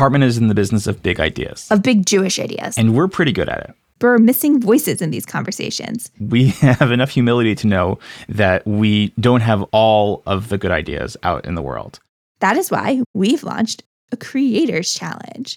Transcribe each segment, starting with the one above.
Hartman is in the business of big ideas, of big Jewish ideas. and we're pretty good at it. but we're missing voices in these conversations. We have enough humility to know that we don't have all of the good ideas out in the world. That is why we've launched a Creators Challenge.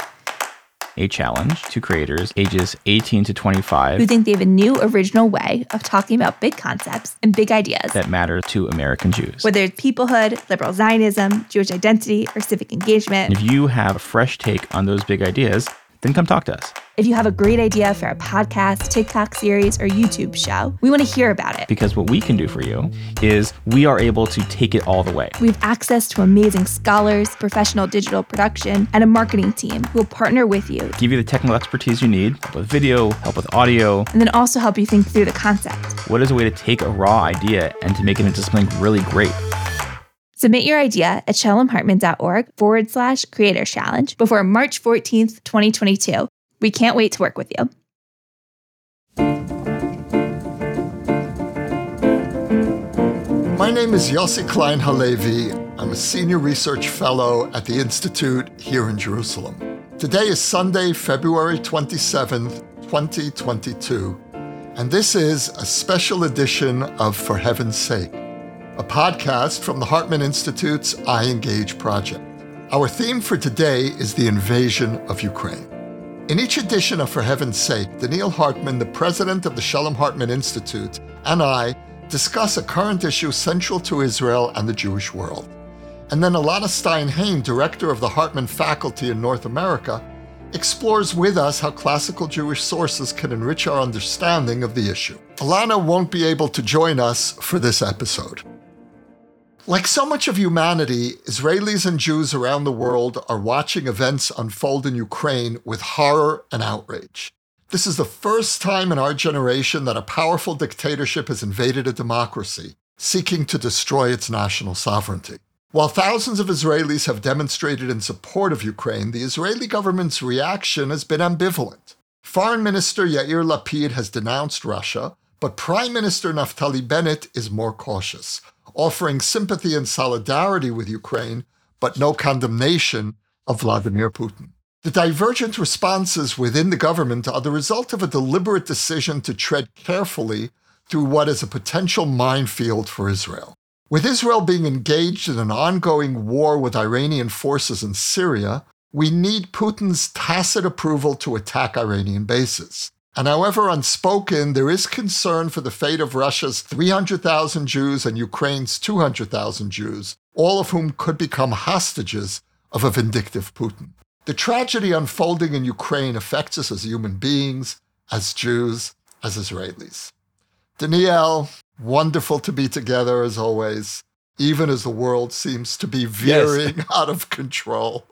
A challenge to creators ages 18 to 25 who think they have a new original way of talking about big concepts and big ideas, that matter to American Jews. whether it's peoplehood, liberal Zionism, Jewish identity, or civic engagement. If you have a fresh take on those big ideas, then come talk to us If you have a great idea for a podcast, TikTok series, or YouTube show, we want to hear about it. because what we can do for you is we are able to take it all the way. We have access to amazing scholars, professional digital production, and a marketing team who will partner with you Give you the technical expertise you need, help with video, help with audio. and then also help you think through the concept. What is a way to take a raw idea and to make it into something really great? Submit your idea at shalomhartman.org forward slash creator challenge before March 14th, 2022. We can't wait to work with you. My name is Yossi Klein Halevi. I'm a senior research fellow at the Institute here in Jerusalem. Today is Sunday, February 27th, 2022, and this is a special edition of For Heaven's Sake, a podcast from the Hartman Institute's iEngage project. Our theme for today is the invasion of Ukraine. In each edition of For Heaven's Sake, Donniel Hartman, the president of the Shalom Hartman Institute, and I discuss a current issue central to Israel and the Jewish world. And then Elana Stein-Hain, director of the Hartman faculty in North America, explores with us how classical Jewish sources can enrich our understanding of the issue. Elana won't be able to join us for this episode. Like so much of humanity, Israelis and Jews around the world are watching events unfold in Ukraine with horror and outrage. This is the first time in our generation that a powerful dictatorship has invaded a democracy, seeking to destroy its national sovereignty. While thousands of Israelis have demonstrated in support of Ukraine, the Israeli government's reaction has been ambivalent. Foreign Minister Yair Lapid has denounced Russia, but Prime Minister Naftali Bennett is more cautious, offering sympathy and solidarity with Ukraine, but no condemnation of Vladimir Putin. The divergent responses within the government are the result of a deliberate decision to tread carefully through what is a potential minefield for Israel. With Israel being engaged in an ongoing war with Iranian forces in Syria, we need Putin's tacit approval to attack Iranian bases. And however unspoken, there is concern for the fate of Russia's 300,000 Jews and Ukraine's 200,000 Jews, all of whom could become hostages of a vindictive Putin. The tragedy unfolding in Ukraine affects us as human beings, as Jews, as Israelis. Donniel, wonderful to be together as always, even as the world seems to be veering out of control.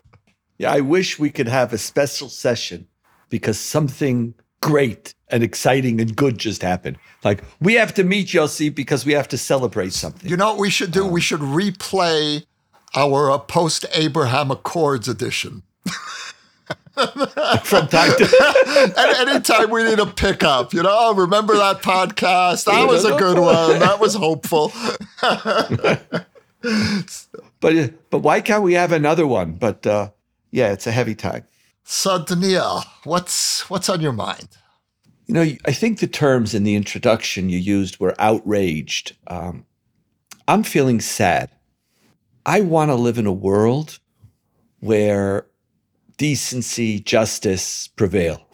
Yeah, I wish we could have a special session because something great and exciting and good just happened. Like we have to meet Yossi because we have to celebrate something. You know what we should do? We should replay our uh, post Abraham Accords edition. From time to And anytime we need a pickup, you know, oh, remember that podcast? That was a good one. That was hopeful. but but why can't we have another one? But uh, yeah, it's a heavy time. So, what's what's on your mind? You know, I think the terms in the introduction you used were outraged. Um, I'm feeling sad. I want to live in a world where decency, justice prevail.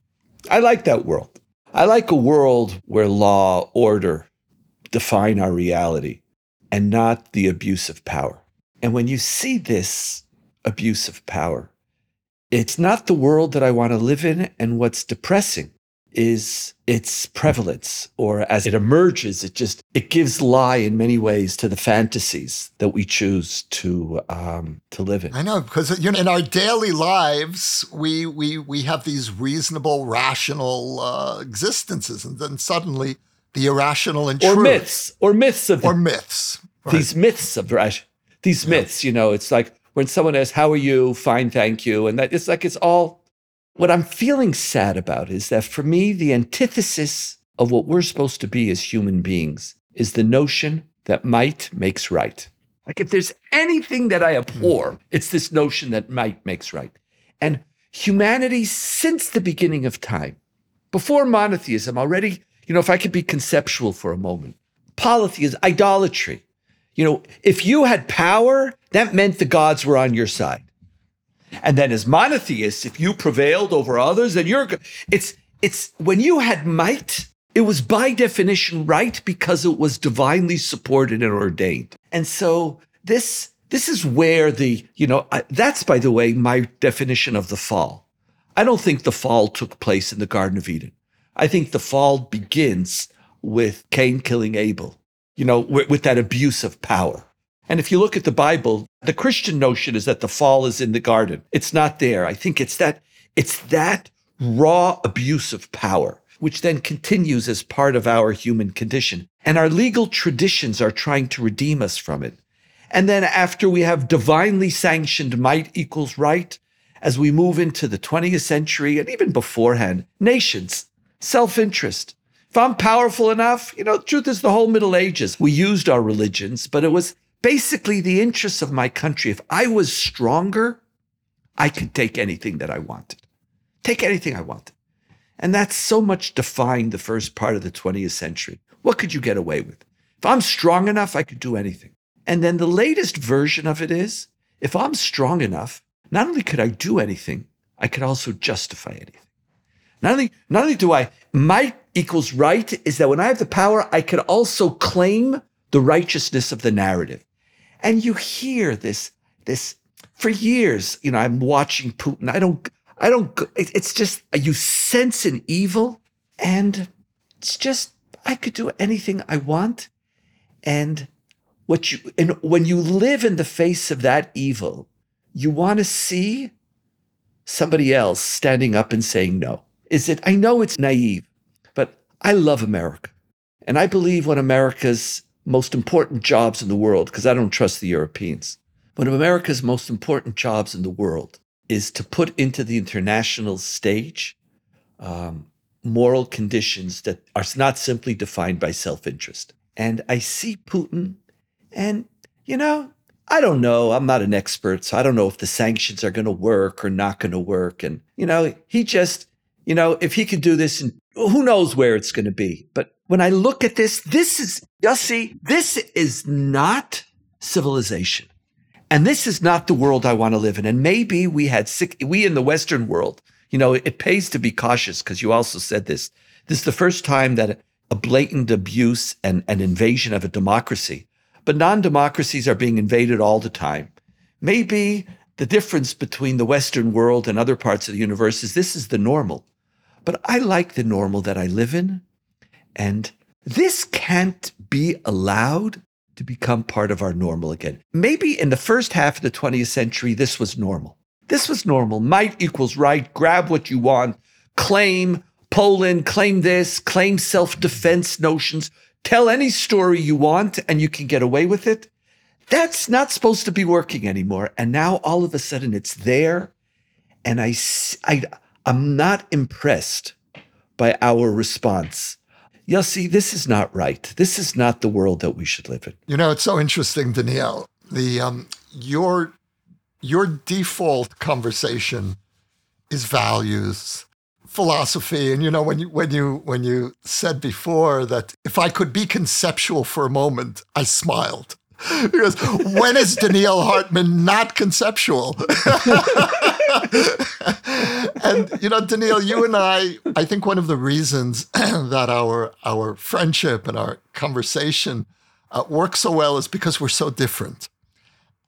I like that world. I like a world where law, order define our reality and not the abuse of power. And when you see this abuse of power, it's not the world that I want to live in. And what's depressing is its prevalence or as it emerges it just it gives lie in many ways to the fantasies that we choose to um, to live in I know because you know in our daily lives we we we have these reasonable, rational uh, existences, and then suddenly the irrational and or true, myths or myths of or myths. right? these myths of these myths you know it's like when someone asks how are you? Fine thank you. And that it's like it's all what i'm feeling sad about is that for me the antithesis of what we're supposed to be as human beings is the notion that might makes right. Like if there's anything that i abhor hmm. it's this notion that might makes right. And humanity, since the beginning of time, before monotheism, already, you know, if I could be conceptual for a moment, polytheism, idolatry. You know, if you had power, that meant the gods were on your side. And then as monotheists, if you prevailed over others, then you're it's it's when you had might, it was by definition right because it was divinely supported and ordained. And so this this is where the, you know, that's by the way my definition of the fall. I don't think the fall took place in the Garden of Eden. I think the fall begins with Cain killing Abel, you know, with, with that abuse of power. And if you look at the Bible, the Christian notion is that the fall is in the garden. It's not there. I think it's that it's that raw abuse of power, which then continues as part of our human condition. And our legal traditions are trying to redeem us from it. And then after we have divinely sanctioned might equals right, as we move into the 20th century and even beforehand, nations, self interest. If I'm powerful enough, you know, truth is the whole Middle Ages, we used our religions, but it was basically the interests of my country. If I was stronger, I could take anything that I wanted, take anything I wanted. And that's so much defined the first part of the 20th century. What could you get away with? If I'm strong enough, I could do anything. And then the latest version of it is if I'm strong enough, not only could I do anything, I could also justify anything. Not only, not only do I, might equals right is that when I have the power, I can also claim the righteousness of the narrative. And you hear this, this for years, you know, I'm watching Putin. I don't, I don't, it's just, you sense an evil and it's just, I could do anything I want. And what you and when you live in the face of that evil, you want to see somebody else standing up and saying no. Is it I know it's naive, I love America. And I believe one of America's most important jobs in the world, because I don't trust the Europeans, one of America's most important jobs in the world is to put into the international stage um, moral conditions that are not simply defined by self interest. And I see Putin and, you know, I don't know. I'm not an expert, so I don't know if the sanctions are going to work or not going to work. And, you know, he just, you know, if he could do this, and who knows where it's going to be. But when I look at this, this is, you see, this is not civilization. And this is not the world I want to live in. And maybe we had sick, we in the Western world, you know, it pays to be cautious because you also said this. This is the first time that a blatant abuse and an invasion of a democracy but non democracies are being invaded all the time. Maybe the difference between the Western world and other parts of the universe is this is the normal. But I like the normal that I live in. And this can't be allowed to become part of our normal again. Maybe in the first half of the 20th century, this was normal. This was normal. Might equals right. Grab what you want. Claim Poland, claim this, claim self defense notions tell any story you want and you can get away with it. That's not supposed to be working anymore. And now all of a sudden it's there. And I, I, I'm not impressed by our response. You'll see, this is not right. This is not the world that we should live in. You know, it's so interesting, Donniel. The um, your your default conversation is values philosophy and you know when you when you when you said before that if i could be conceptual for a moment i smiled because when is Donniel Hartman not conceptual? and you know, Donniel, you and I, I think one of the reasons that our our friendship and our conversation uh, work so well is because we're so different,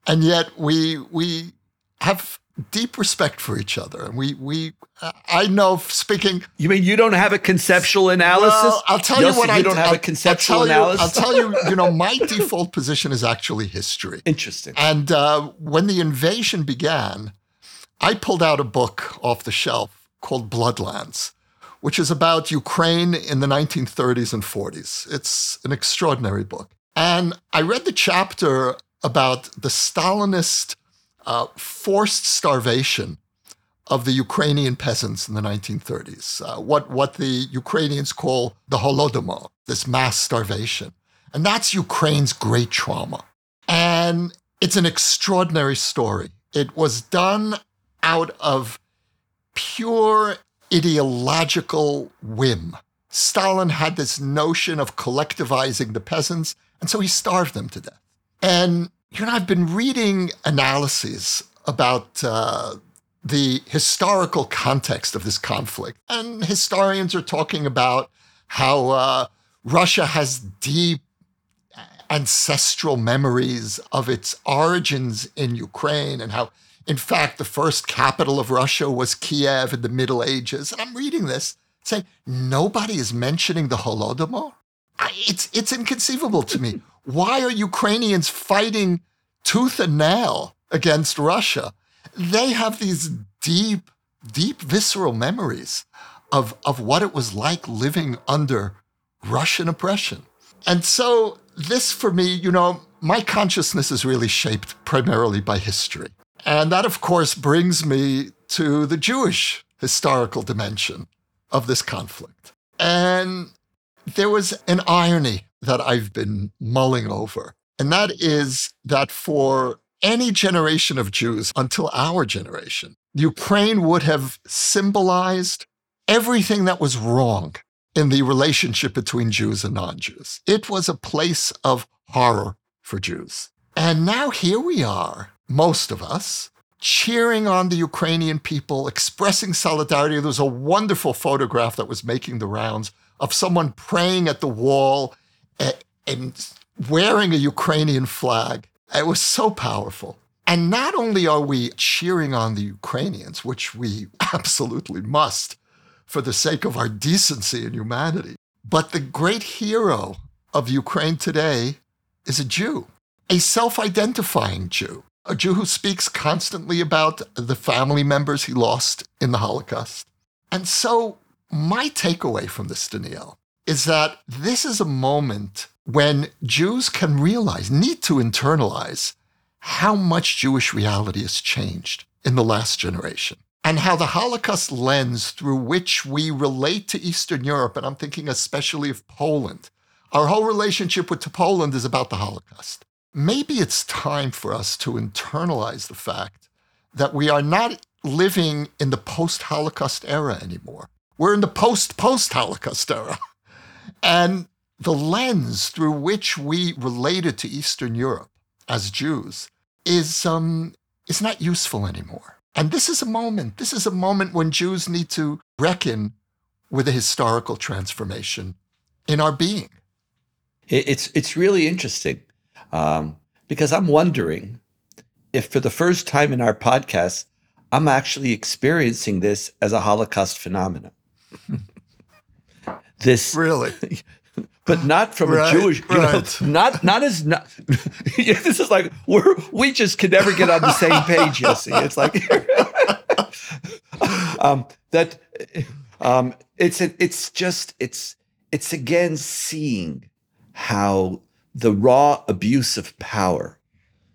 and yet we we have deep respect for each other. And we, we, I know speaking. You mean you don't have a conceptual analysis? Well, I'll tell you what you I don't have I'll, a conceptual I'll analysis. You, I'll tell you, you know, my default position is actually history. Interesting. And uh, when the invasion began, I pulled out a book off the shelf called Bloodlands, which is about Ukraine in the 1930s and 40s. It's an extraordinary book. And I read the chapter about the Stalinist uh, forced starvation of the Ukrainian peasants in the 1930s, uh, what, what the Ukrainians call the Holodomor, this mass starvation. And that's Ukraine's great trauma. And it's an extraordinary story. It was done out of pure ideological whim. Stalin had this notion of collectivizing the peasants, and so he starved them to death. And you know, I've been reading analyses about uh, the historical context of this conflict, and historians are talking about how uh, Russia has deep ancestral memories of its origins in Ukraine and how, in fact, the first capital of Russia was Kiev in the Middle Ages. And I'm reading this saying nobody is mentioning the Holodomor. It's, it's inconceivable to me. Why are Ukrainians fighting tooth and nail against Russia? They have these deep, deep visceral memories of, of what it was like living under Russian oppression. And so, this for me, you know, my consciousness is really shaped primarily by history. And that, of course, brings me to the Jewish historical dimension of this conflict. And there was an irony that I've been mulling over, and that is that for any generation of Jews until our generation, Ukraine would have symbolized everything that was wrong in the relationship between Jews and non Jews. It was a place of horror for Jews. And now here we are, most of us, cheering on the Ukrainian people, expressing solidarity. There was a wonderful photograph that was making the rounds of someone praying at the wall and wearing a Ukrainian flag. It was so powerful. And not only are we cheering on the Ukrainians, which we absolutely must for the sake of our decency and humanity, but the great hero of Ukraine today is a Jew, a self identifying Jew a Jew who speaks constantly about the family members he lost in the Holocaust. And so, my takeaway from this, Donniel, is that this is a moment when Jews can realize, need to internalize how much Jewish reality has changed in the last generation and how the Holocaust lens through which we relate to Eastern Europe, and I'm thinking especially of Poland, our whole relationship with Poland is about the Holocaust maybe it's time for us to internalize the fact that we are not living in the post Holocaust era anymore. We're in the post post Holocaust era. And the lens through which we related to Eastern Europe as Jews is, um, is not useful anymore. And this is a moment, this is a moment when Jews need to reckon with a historical transformation in our being. It's, it's really interesting um, because I'm wondering if for the first time in our podcast, I'm actually experiencing this as a Holocaust phenomenon. this really, but not from right, a Jewish, you right. know, not not as not. this is like we're we just can never get on the same page, Jesse. It's like um, that. Um, it's it's just it's it's again seeing how the raw abuse of power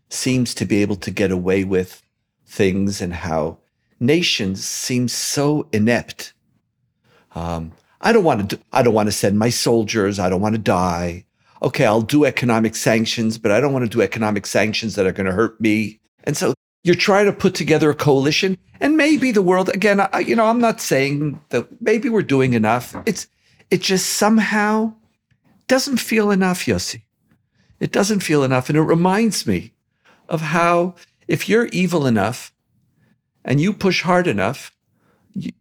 seems to be able to get away with things and how nations seem so inept. Um, I don't want to. I don't want to send my soldiers. I don't want to die. Okay, I'll do economic sanctions, but I don't want to do economic sanctions that are going to hurt me. And so you're trying to put together a coalition, and maybe the world again. I, you know, I'm not saying that maybe we're doing enough. It's it just somehow doesn't feel enough, Yossi. It doesn't feel enough. And it reminds me of how if you're evil enough and you push hard enough,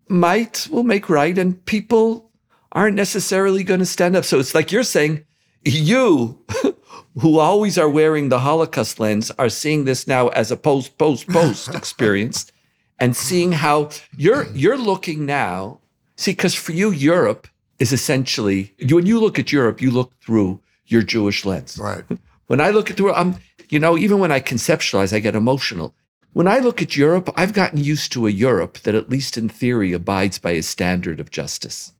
might will make right and people aren't necessarily going to stand up. So it's like you're saying, you who always are wearing the Holocaust lens are seeing this now as a post, post, post experience and seeing how you're you're looking now. See, because for you, Europe is essentially when you look at Europe, you look through your Jewish lens. Right. When I look at the world, I'm, you know, even when I conceptualize, I get emotional. When I look at Europe, I've gotten used to a Europe that, at least in theory, abides by a standard of justice,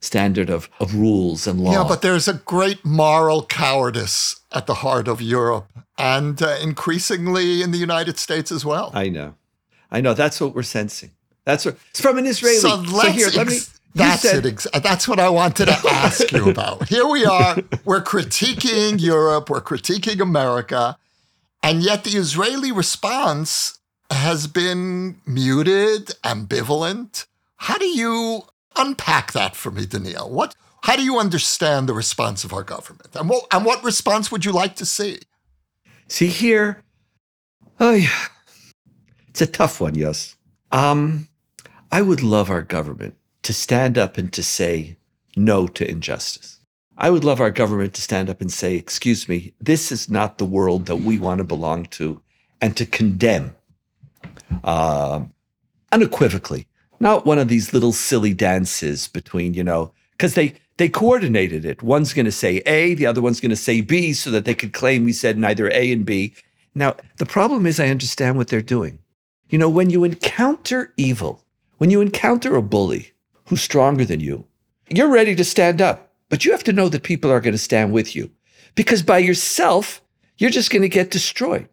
standard of, of rules and law. Yeah, but there's a great moral cowardice at the heart of Europe and uh, increasingly in the United States as well. I know. I know. That's what we're sensing. That's what it's from an Israeli. So, so here, let me that's said, it. That's what I wanted to ask you about. Here we are. We're critiquing Europe. We're critiquing America. And yet the Israeli response has been muted, ambivalent. How do you unpack that for me, Donniel? What how do you understand the response of our government? And what and what response would you like to see? See here, oh yeah, it's a tough one, yes. Um, I would love our government to stand up and to say no to injustice. I would love our government to stand up and say, excuse me, this is not the world that we want to belong to, and to condemn uh, unequivocally, not one of these little silly dances between, you know, because they, they coordinated it. One's going to say A, the other one's going to say B, so that they could claim we said neither A and B. Now, the problem is, I understand what they're doing. You know, when you encounter evil, when you encounter a bully who's stronger than you, you're ready to stand up, but you have to know that people are going to stand with you because by yourself, you're just going to get destroyed.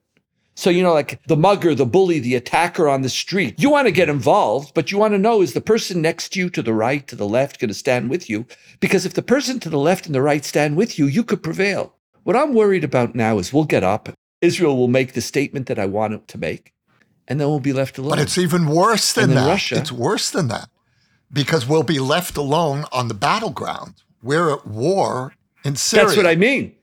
So, you know, like the mugger, the bully, the attacker on the street, you want to get involved, but you want to know is the person next to you to the right, to the left going to stand with you? Because if the person to the left and the right stand with you, you could prevail. What I'm worried about now is we'll get up, Israel will make the statement that I want it to make, and then we'll be left alone. But it's even worse than that. Russia- It's worse than that because we'll be left alone on the battleground. We're at war in Syria. That's what I mean.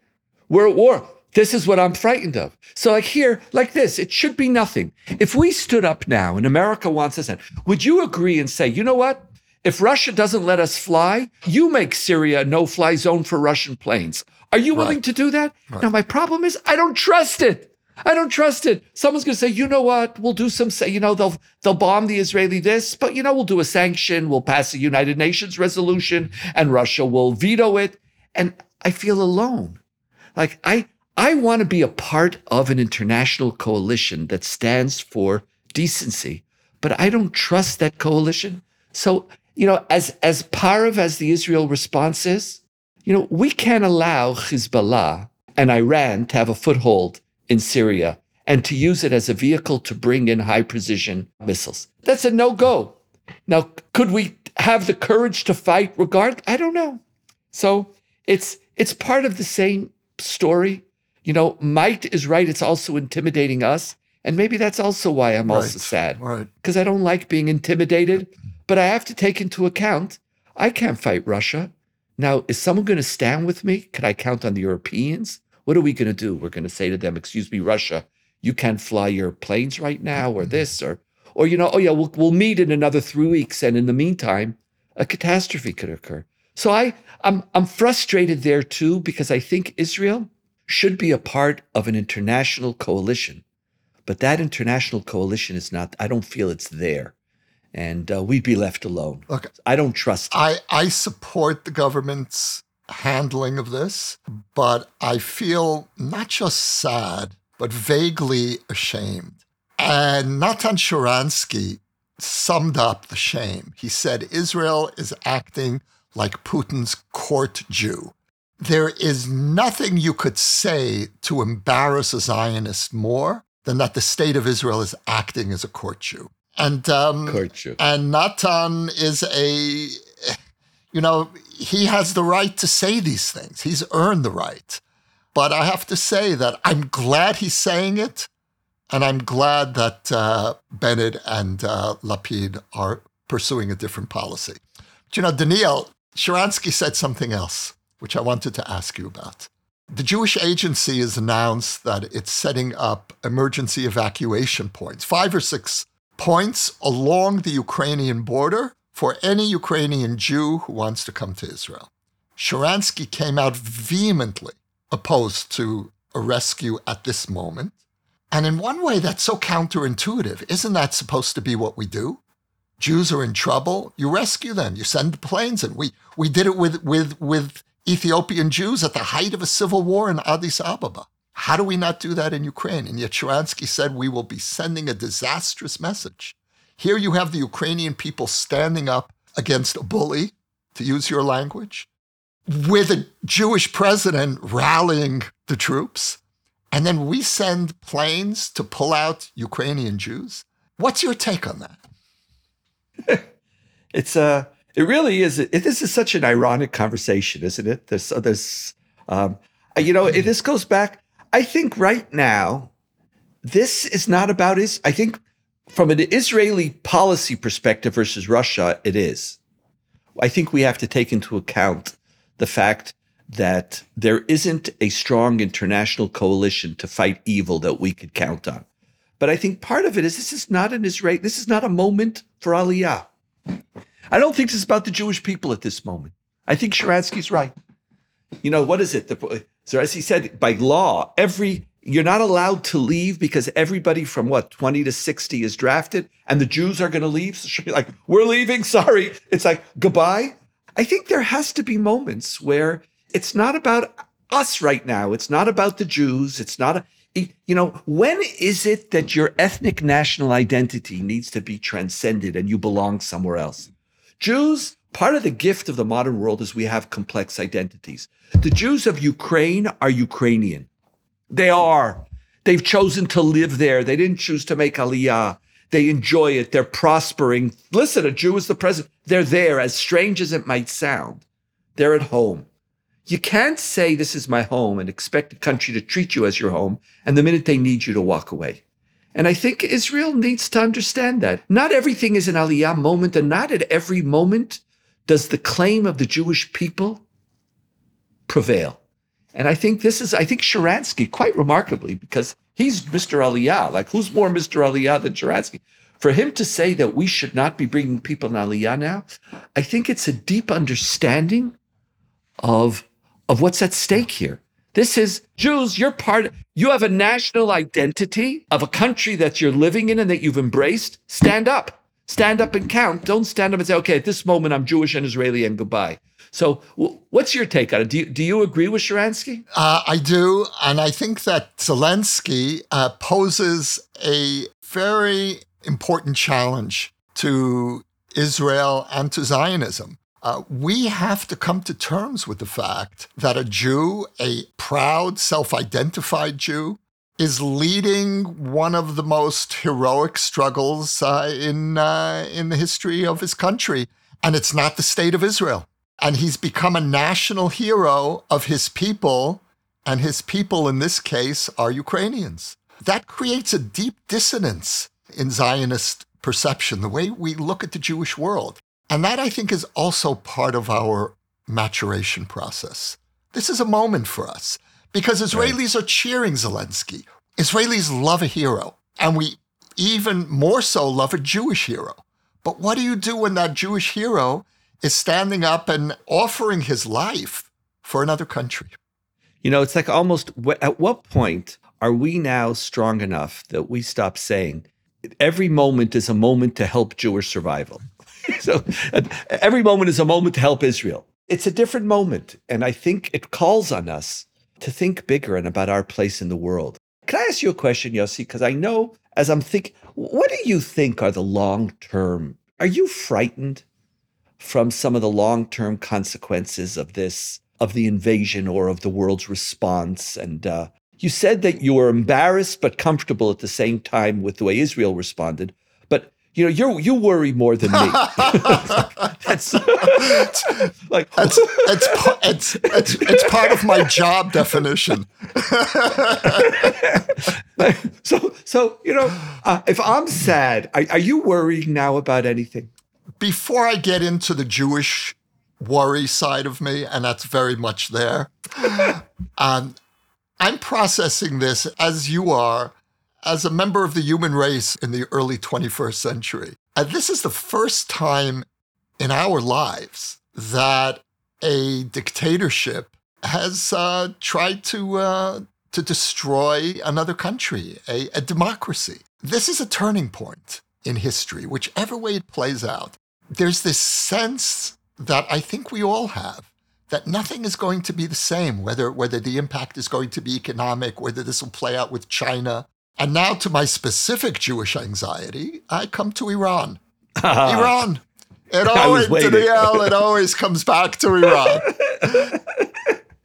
We're at war. This is what I'm frightened of. So, like here, like this, it should be nothing. If we stood up now and America wants us in, would you agree and say, you know what? If Russia doesn't let us fly, you make Syria a no fly zone for Russian planes. Are you willing Right. to do that? Now, my problem is I don't trust it. I don't trust it. Someone's going to say, you know what? We'll do some, you know, they'll they'll bomb the Israeli this, but you know, we'll do a sanction. We'll pass a United Nations resolution, and Russia will veto it. And I feel alone. Like I I want to be a part of an international coalition that stands for decency, but I don't trust that coalition. So, you know, as as parv as the Israel response is, you know, we can't allow Hezbollah and Iran to have a foothold in Syria and to use it as a vehicle to bring in high precision missiles. That's a no-go. Now, could we have the courage to fight regard? I don't know. So it's it's part of the same story. You know, might is right. It's also intimidating us. And maybe that's also why I'm also Right. sad. Right. Because I don't like being intimidated. But I have to take into account I can't fight Russia. Now, is someone going to stand with me? Can I count on the Europeans? What are we going to do? We're going to say to them, excuse me, Russia, you can't fly your planes right now, or this, or or you know, oh yeah, we'll we'll meet in another three weeks. And in the meantime, a catastrophe could occur. So I I'm I'm frustrated there too, because I think Israel should be a part of an international coalition. But that international coalition is not, I don't feel it's there. And uh, we'd be left alone. Look, I don't trust it. I, I support the government's handling of this, but I feel not just sad, but vaguely ashamed. And Natan Sharansky summed up the shame. He said Israel is acting like Putin's court Jew. There is nothing you could say to embarrass a Zionist more than that the state of Israel is acting as a court Jew. And um, Court Jew. and Natan is a, you know, he has the right to say these things. He's earned the right. But I have to say that I'm glad he's saying it. And I'm glad that uh, Bennett and uh, Lapid are pursuing a different policy. But, you know, Donniel, Sharansky said something else, which I wanted to ask you about. The Jewish Agency has announced that it's setting up emergency evacuation points, five or six points along the Ukrainian border for any Ukrainian Jew who wants to come to Israel. Sharansky came out vehemently opposed to a rescue at this moment. And in one way, that's so counterintuitive. Isn't that supposed to be what we do? Jews are in trouble, you rescue them, you send the planes in. We, we did it with, with, with Ethiopian Jews at the height of a civil war in Addis Ababa. How do we not do that in Ukraine? And yet Sharansky said we will be sending a disastrous message. Here you have the Ukrainian people standing up against a bully, to use your language, with a Jewish president rallying the troops. And then we send planes to pull out Ukrainian Jews. What's your take on that? It's uh it really is. It, this is such an ironic conversation, isn't it? There's so there's um, you know it, this goes back. I think right now, this is not about is. I think from an Israeli policy perspective versus Russia, it is. I think we have to take into account the fact that there isn't a strong international coalition to fight evil that we could count on. But I think part of it is this is not an Israel, this is not a moment for Aliyah. I don't think this is about the Jewish people at this moment. I think Sharansky's right. You know, what is it? The, so as he said, by law, every you're not allowed to leave because everybody from what 20 to 60 is drafted and the Jews are going to leave. So she'll be like, we're leaving. Sorry. It's like goodbye. I think there has to be moments where it's not about us right now. It's not about the Jews. It's not a, you know, when is it that your ethnic national identity needs to be transcended and you belong somewhere else? Jews, part of the gift of the modern world is we have complex identities. The Jews of Ukraine are Ukrainian. They are. They've chosen to live there. They didn't choose to make Aliyah. They enjoy it. They're prospering. Listen, a Jew is the president. They're there, as strange as it might sound. They're at home. You can't say this is my home and expect a country to treat you as your home, and the minute they need you to walk away. And I think Israel needs to understand that. Not everything is an Aliyah moment, and not at every moment does the claim of the Jewish people prevail. And I think this is, I think Sharansky, quite remarkably, because he's Mr. Aliyah. Like, who's more Mr. Aliyah than Sharansky? For him to say that we should not be bringing people in Aliyah now, I think it's a deep understanding of, of what's at stake here. This is Jews, you're part, you have a national identity of a country that you're living in and that you've embraced. Stand up, stand up and count. Don't stand up and say, okay, at this moment, I'm Jewish and Israeli and goodbye. So, what's your take on it? Do you, do you agree with Sharansky? Uh, I do. And I think that Zelensky uh, poses a very important challenge to Israel and to Zionism. Uh, we have to come to terms with the fact that a Jew, a proud, self identified Jew, is leading one of the most heroic struggles uh, in, uh, in the history of his country. And it's not the state of Israel and he's become a national hero of his people, and his people in this case are Ukrainians. That creates a deep dissonance in Zionist perception, the way we look at the Jewish world. And that, I think, is also part of our maturation process. This is a moment for us because Israelis right. are cheering Zelensky. Israelis love a hero, and we even more so love a Jewish hero. But what do you do when that Jewish hero is standing up and offering his life for another country. You know, it's like almost at what point are we now strong enough that we stop saying every moment is a moment to help Jewish survival? so every moment is a moment to help Israel. It's a different moment. And I think it calls on us to think bigger and about our place in the world. Can I ask you a question, Yossi? Because I know as I'm thinking, what do you think are the long term? Are you frightened from some of the long term consequences of this, of the invasion or of the world's response. And uh, you said that you were embarrassed but comfortable at the same time with the way Israel responded. But you know, you you worry more than me. that's like it's, it's, it's, it's part of my job definition. so so you know, uh, if I'm sad, are, are you worrying now about anything? Before I get into the Jewish worry side of me, and that's very much there, um, I'm processing this as you are, as a member of the human race in the early 21st century. And this is the first time in our lives that a dictatorship has uh, tried to uh, to destroy another country, a, a democracy. This is a turning point in history, whichever way it plays out. There's this sense that I think we all have that nothing is going to be the same, whether, whether the impact is going to be economic, whether this will play out with China. And now to my specific Jewish anxiety, I come to Iran. Iran. It always, Donniel, it always comes back to Iran.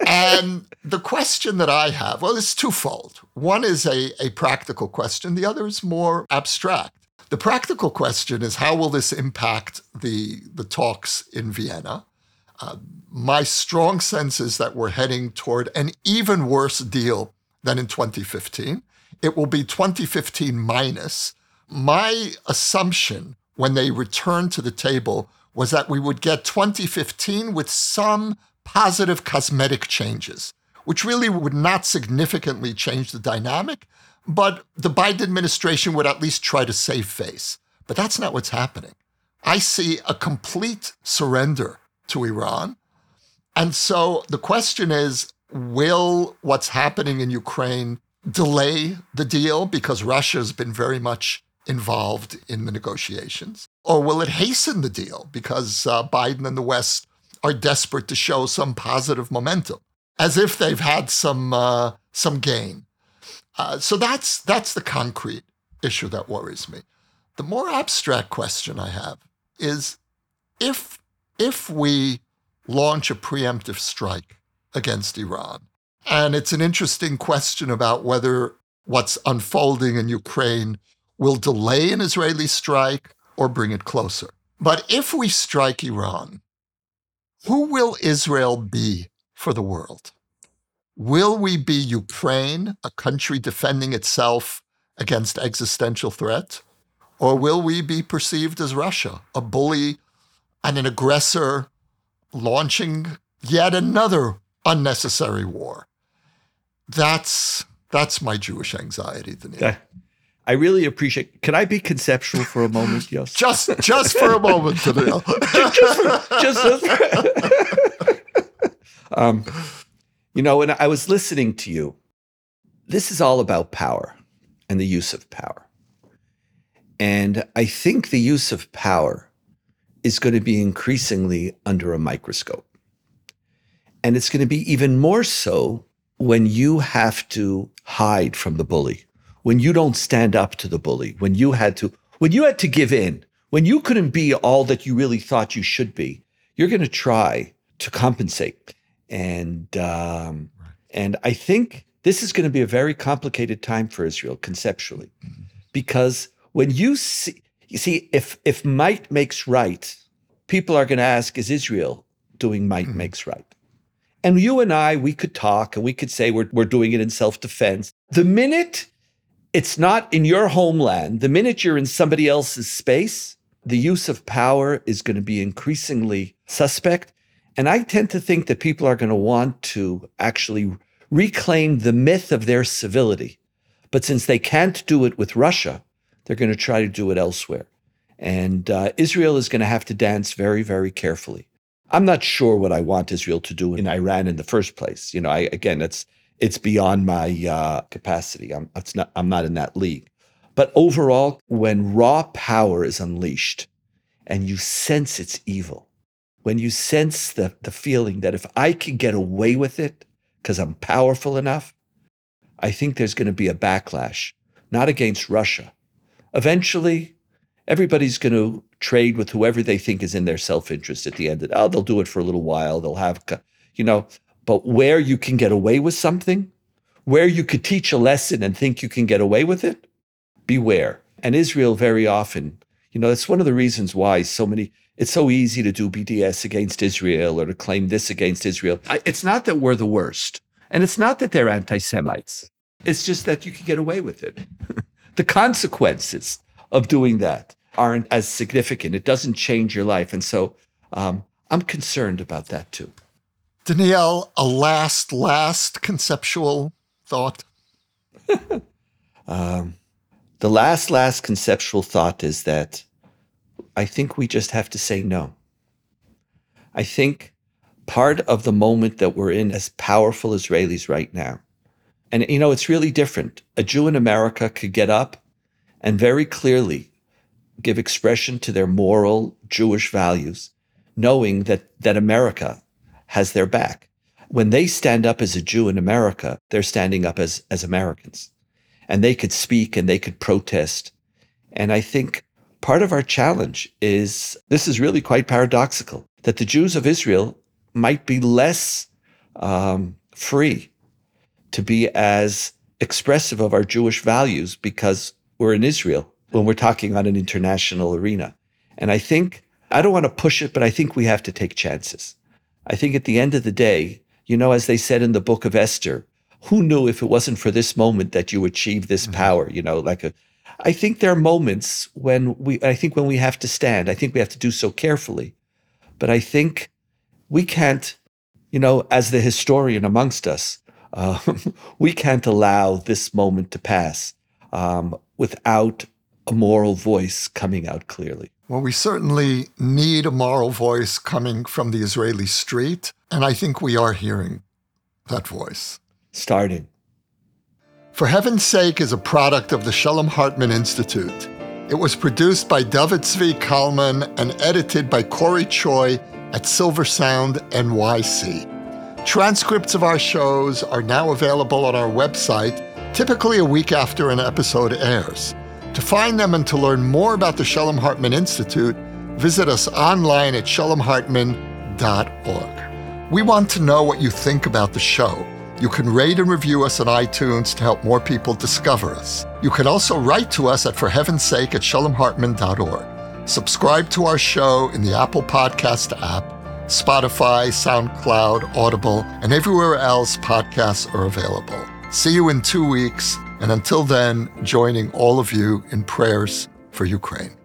and the question that I have, well, it's twofold. One is a, a practical question, the other is more abstract. The practical question is how will this impact the, the talks in Vienna? Uh, my strong sense is that we're heading toward an even worse deal than in 2015. It will be 2015 minus, My assumption when they returned to the table was that we would get 2015 with some positive cosmetic changes, which really would not significantly change the dynamic, but the Biden administration would at least try to save face. But that's not what's happening. I see a complete surrender to Iran. And so the question is will what's happening in Ukraine delay the deal because Russia has been very much involved in the negotiations? Or will it hasten the deal because uh, Biden and the West are desperate to show some positive momentum, as if they've had some uh, some gain? Uh, so that's that's the concrete issue that worries me. The more abstract question I have is if if we launch a preemptive strike against Iran, and it's an interesting question about whether what's unfolding in Ukraine will delay an Israeli strike or bring it closer. But if we strike Iran, who will Israel be for the world? Will we be Ukraine, a country defending itself against existential threat? Or will we be perceived as Russia, a bully and an aggressor launching yet another unnecessary war? That's that's my Jewish anxiety, Donniel. I really appreciate. Can I be conceptual for a moment, Yes? just just for a moment, Donniel. just, for, just for, um, you know, when I was listening to you, this is all about power and the use of power. And I think the use of power is going to be increasingly under a microscope. And it's going to be even more so when you have to hide from the bully, when you don't stand up to the bully, when you had to, when you had to give in, when you couldn't be all that you really thought you should be, you're going to try to compensate. And um, and I think this is going to be a very complicated time for Israel conceptually, because when you see, you see, if if might makes right, people are going to ask, is Israel doing might mm-hmm. makes right? And you and I, we could talk and we could say we're, we're doing it in self defense. The minute it's not in your homeland, the minute you're in somebody else's space, the use of power is going to be increasingly suspect. And I tend to think that people are going to want to actually reclaim the myth of their civility. But since they can't do it with Russia, they're going to try to do it elsewhere. And uh, Israel is going to have to dance very, very carefully. I'm not sure what I want Israel to do in Iran in the first place. You know, I, again, it's it's beyond my uh, capacity. I'm not I'm not in that league. But overall, when raw power is unleashed, and you sense it's evil, when you sense the the feeling that if I can get away with it because I'm powerful enough, I think there's going to be a backlash, not against Russia, eventually everybody's going to trade with whoever they think is in their self-interest at the end of oh they'll do it for a little while they'll have you know? But where you can get away with something where you could teach a lesson and think you can get away with it beware. And israel very often you know that's one of the reasons why so many it's so easy to do bds against israel or to claim this against israel it's not that we're the worst and it's not that they're anti-semites it's just that you can get away with it the consequences of doing that aren't as significant. It doesn't change your life. And so um, I'm concerned about that too. Donniel, a last, last conceptual thought? um, the last, last conceptual thought is that I think we just have to say no. I think part of the moment that we're in as powerful Israelis right now and, you know, it's really different. A Jew in America could get up and very clearly give expression to their moral Jewish values, knowing that, that America has their back. When they stand up as a Jew in America, they're standing up as, as Americans. And they could speak and they could protest. And I think part of our challenge is this is really quite paradoxical that the Jews of Israel might be less um, free to be as expressive of our Jewish values because we're in Israel when we're talking on an international arena. And I think, I don't want to push it, but I think we have to take chances. I think at the end of the day, you know, as they said in the book of Esther, who knew if it wasn't for this moment that you achieve this mm-hmm. power? You know, like a, I think there are moments when we, I think when we have to stand, I think we have to do so carefully. But I think we can't, you know, as the historian amongst us, uh, we can't allow this moment to pass um, without a moral voice coming out clearly. Well, we certainly need a moral voice coming from the Israeli street, and I think we are hearing that voice. Starting. For Heaven's Sake is a product of the Shalom Hartman Institute. It was produced by David Zvi Kalman and edited by Corey Choi at Silver Sound NYC. Transcripts of our shows are now available on our website, typically a week after an episode airs. To find them and to learn more about the Shalom Hartman Institute, visit us online at shalomhartman.org. We want to know what you think about the show. You can rate and review us on iTunes to help more people discover us. You can also write to us at for heaven's sake at shalomhartman.org. Subscribe to our show in the Apple Podcast app Spotify, SoundCloud, Audible, and everywhere else podcasts are available. See you in two weeks, and until then, joining all of you in prayers for Ukraine.